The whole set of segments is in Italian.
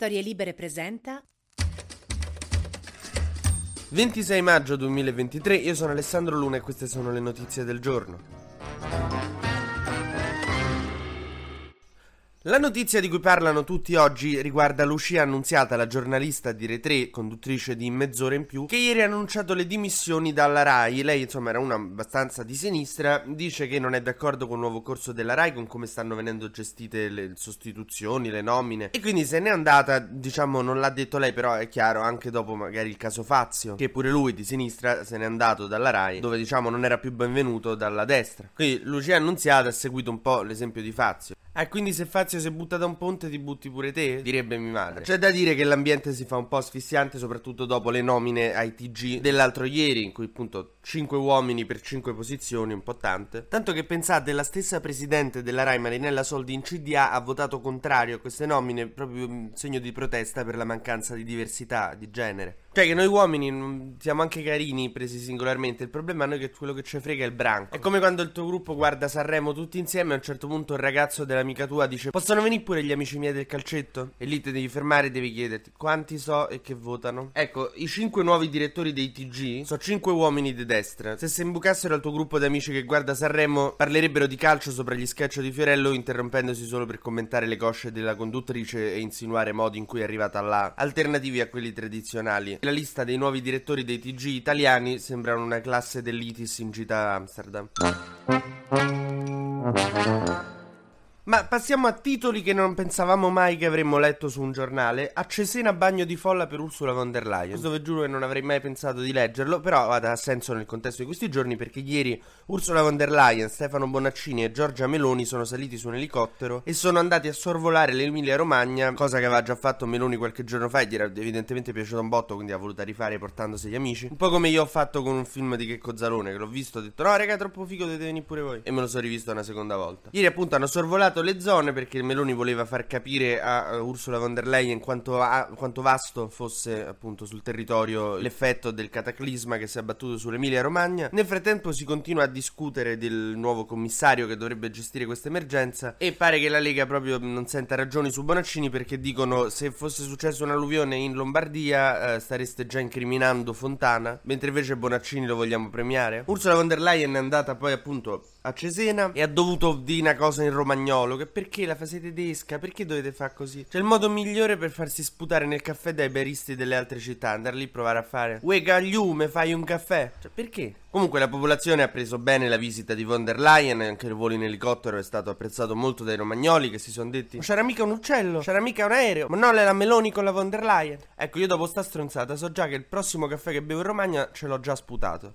Storie Libere presenta 26 maggio 2023, io sono Alessandro Luna e queste sono le notizie del giorno. La notizia di cui parlano tutti oggi riguarda Lucia Annunziata, la giornalista di Re3, conduttrice di Mezz'ora in più, che ieri ha annunciato le dimissioni dalla RAI. Lei, insomma, era una abbastanza di sinistra, dice che non è d'accordo con il nuovo corso della RAI, con come stanno venendo gestite le sostituzioni, le nomine. E quindi se n'è andata, diciamo, non l'ha detto lei, però è chiaro, anche dopo magari il caso Fazio, che pure lui di sinistra se n'è andato dalla RAI, dove diciamo non era più benvenuto dalla destra. Quindi Lucia Annunziata ha seguito un po' l'esempio di Fazio. Ah, quindi se Fazio si butta da un ponte ti butti pure te? Direbbe mia madre. C'è da dire che l'ambiente si fa un po' asfissiante, soprattutto dopo le nomine ai TG dell'altro ieri, in cui appunto 5 uomini per 5 posizioni, un po' tante. Tanto che pensate, la stessa presidente della Rai, Marinella Soldi, in CDA ha votato contrario a queste nomine, proprio in segno di protesta per la mancanza di diversità di genere. Cioè che noi uomini siamo anche carini presi singolarmente, il problema è noi che quello che ci frega è il branco. È come quando il tuo gruppo guarda Sanremo tutti insieme e a un certo punto il ragazzo dell'amica tua dice possono venire pure gli amici miei del calcetto? E lì ti devi fermare e devi chiederti quanti so e che votano. Ecco, i cinque nuovi direttori dei TG sono cinque uomini di destra. Se si imbucassero al tuo gruppo di amici che guarda Sanremo parlerebbero di calcio sopra gli sketch di Fiorello interrompendosi solo per commentare le cosce della conduttrice e insinuare modi in cui è arrivata là, alternativi a quelli tradizionali la lista dei nuovi direttori dei TG italiani sembra una classe dell'ITIS in gita Amsterdam. Ma passiamo a titoli che non pensavamo mai che avremmo letto su un giornale. A Cesena bagno di folla per Ursula von der Leyen. Questo vi giuro che non avrei mai pensato di leggerlo, però ha senso nel contesto di questi giorni perché ieri Ursula von der Leyen, Stefano Bonaccini e Giorgia Meloni sono saliti su un elicottero e sono andati a sorvolare l'Emilia Romagna, cosa che aveva già fatto Meloni qualche giorno fa e gli era evidentemente piaciuto un botto, quindi ha voluto rifare portandosi gli amici. Un po' come io ho fatto con un film di Checco Zalone, che l'ho visto, ho detto no raga troppo figo, dovete venire pure voi. E me lo sono rivisto una seconda volta. Ieri appunto hanno sorvolato le zone perché Meloni voleva far capire a Ursula von der Leyen quanto, a, quanto vasto fosse appunto sul territorio l'effetto del cataclisma che si è abbattuto sull'Emilia Romagna. Nel frattempo si continua a discutere del nuovo commissario che dovrebbe gestire questa emergenza e pare che la Lega proprio non senta ragioni su Bonaccini perché dicono se fosse successo un'alluvione in Lombardia eh, stareste già incriminando Fontana, mentre invece Bonaccini lo vogliamo premiare. Ursula von der Leyen è andata poi appunto a Cesena. E ha dovuto dire una cosa in romagnolo che perché la fase tedesca? Perché dovete fare così? Cioè il modo migliore per farsi sputare nel caffè dai baristi delle altre città andare lì a provare a fare. Uè gagliume fai un caffè. Cioè perché? Comunque la popolazione ha preso bene la visita di von der Leyen, anche il volo in elicottero è stato apprezzato molto dai romagnoli che si sono detti. Ma c'era mica un uccello, c'era mica un aereo, ma no, la Meloni con la von der Leyen. Ecco, io dopo sta stronzata so già che il prossimo caffè che bevo in Romagna ce l'ho già sputato.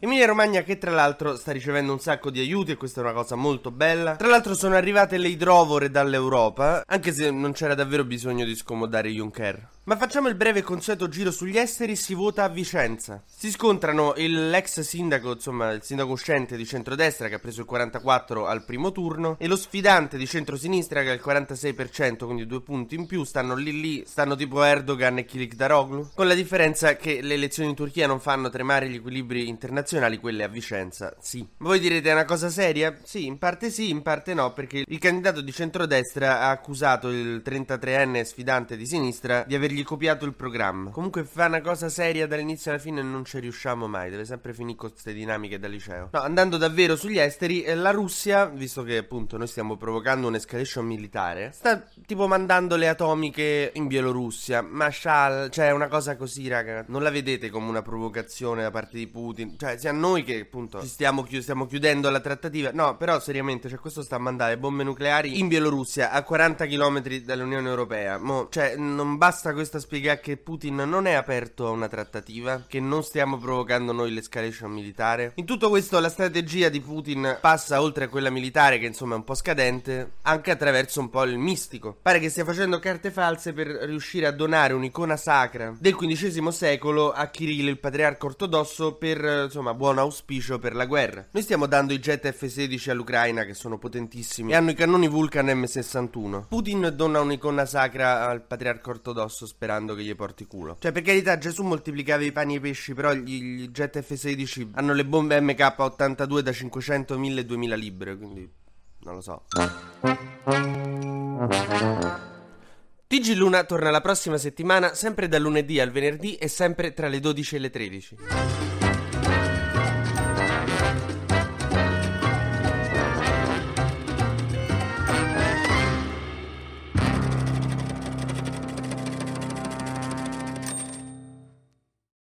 Emilia Romagna che tra l'altro sta ricevendo un sacco di aiuti e questa è una cosa molto bella. Tra l'altro sono arrivate le idrovore dall'Europa, anche se non c'era davvero bisogno di scomodare Juncker. Ma facciamo il breve consueto giro sugli esteri, si vota a Vicenza. Si scontrano l'ex sindaco, insomma il sindaco uscente di centrodestra che ha preso il 44 al primo turno e lo sfidante di centrosinistra che ha il 46%, quindi due punti in più, stanno lì lì, stanno tipo Erdogan e Kilik Daroglu, con la differenza che le elezioni in Turchia non fanno tremare gli equilibri internazionali, quelle a Vicenza sì. Ma voi direte è una cosa seria? Sì, in parte sì, in parte no, perché il candidato di centrodestra ha accusato il 33enne sfidante di sinistra di avergli copiato il programma. Comunque fa una cosa seria dall'inizio alla fine e non ci riusciamo mai, deve sempre finire con queste dinamiche da liceo. No, andando davvero sugli esteri, eh, la Russia, visto che appunto noi stiamo provocando un'escalation militare, sta tipo mandando le atomiche in Bielorussia. Mashal, cioè una cosa così, raga. Non la vedete come una provocazione da parte di Putin? Cioè, sia noi che appunto ci stiamo, chi- stiamo chiudendo la trattativa. No, però seriamente, cioè questo sta a mandare bombe nucleari in Bielorussia a 40 km dall'Unione Europea. Mo, cioè, non basta questo a spiegare che Putin non è aperto a una trattativa, che non stiamo provocando noi l'escalation militare. In tutto questo la strategia di Putin passa oltre a quella militare che insomma è un po' scadente, anche attraverso un po' il mistico. Pare che stia facendo carte false per riuscire a donare un'icona sacra del XV secolo a Kirill, il patriarca ortodosso, per insomma buon auspicio per la guerra. Noi stiamo dando i jet F-16 all'Ucraina che sono potentissimi e hanno i cannoni Vulcan M61. Putin dona un'icona sacra al patriarca ortodosso sperando che gli porti culo. Cioè, per carità, Gesù moltiplicava i pani e i pesci, però gli, gli jet F-16 hanno le bombe MK82 da 500, 1000 e 2000 libbre, quindi non lo so. Luigi Luna torna la prossima settimana, sempre dal lunedì al venerdì e sempre tra le 12 e le 13.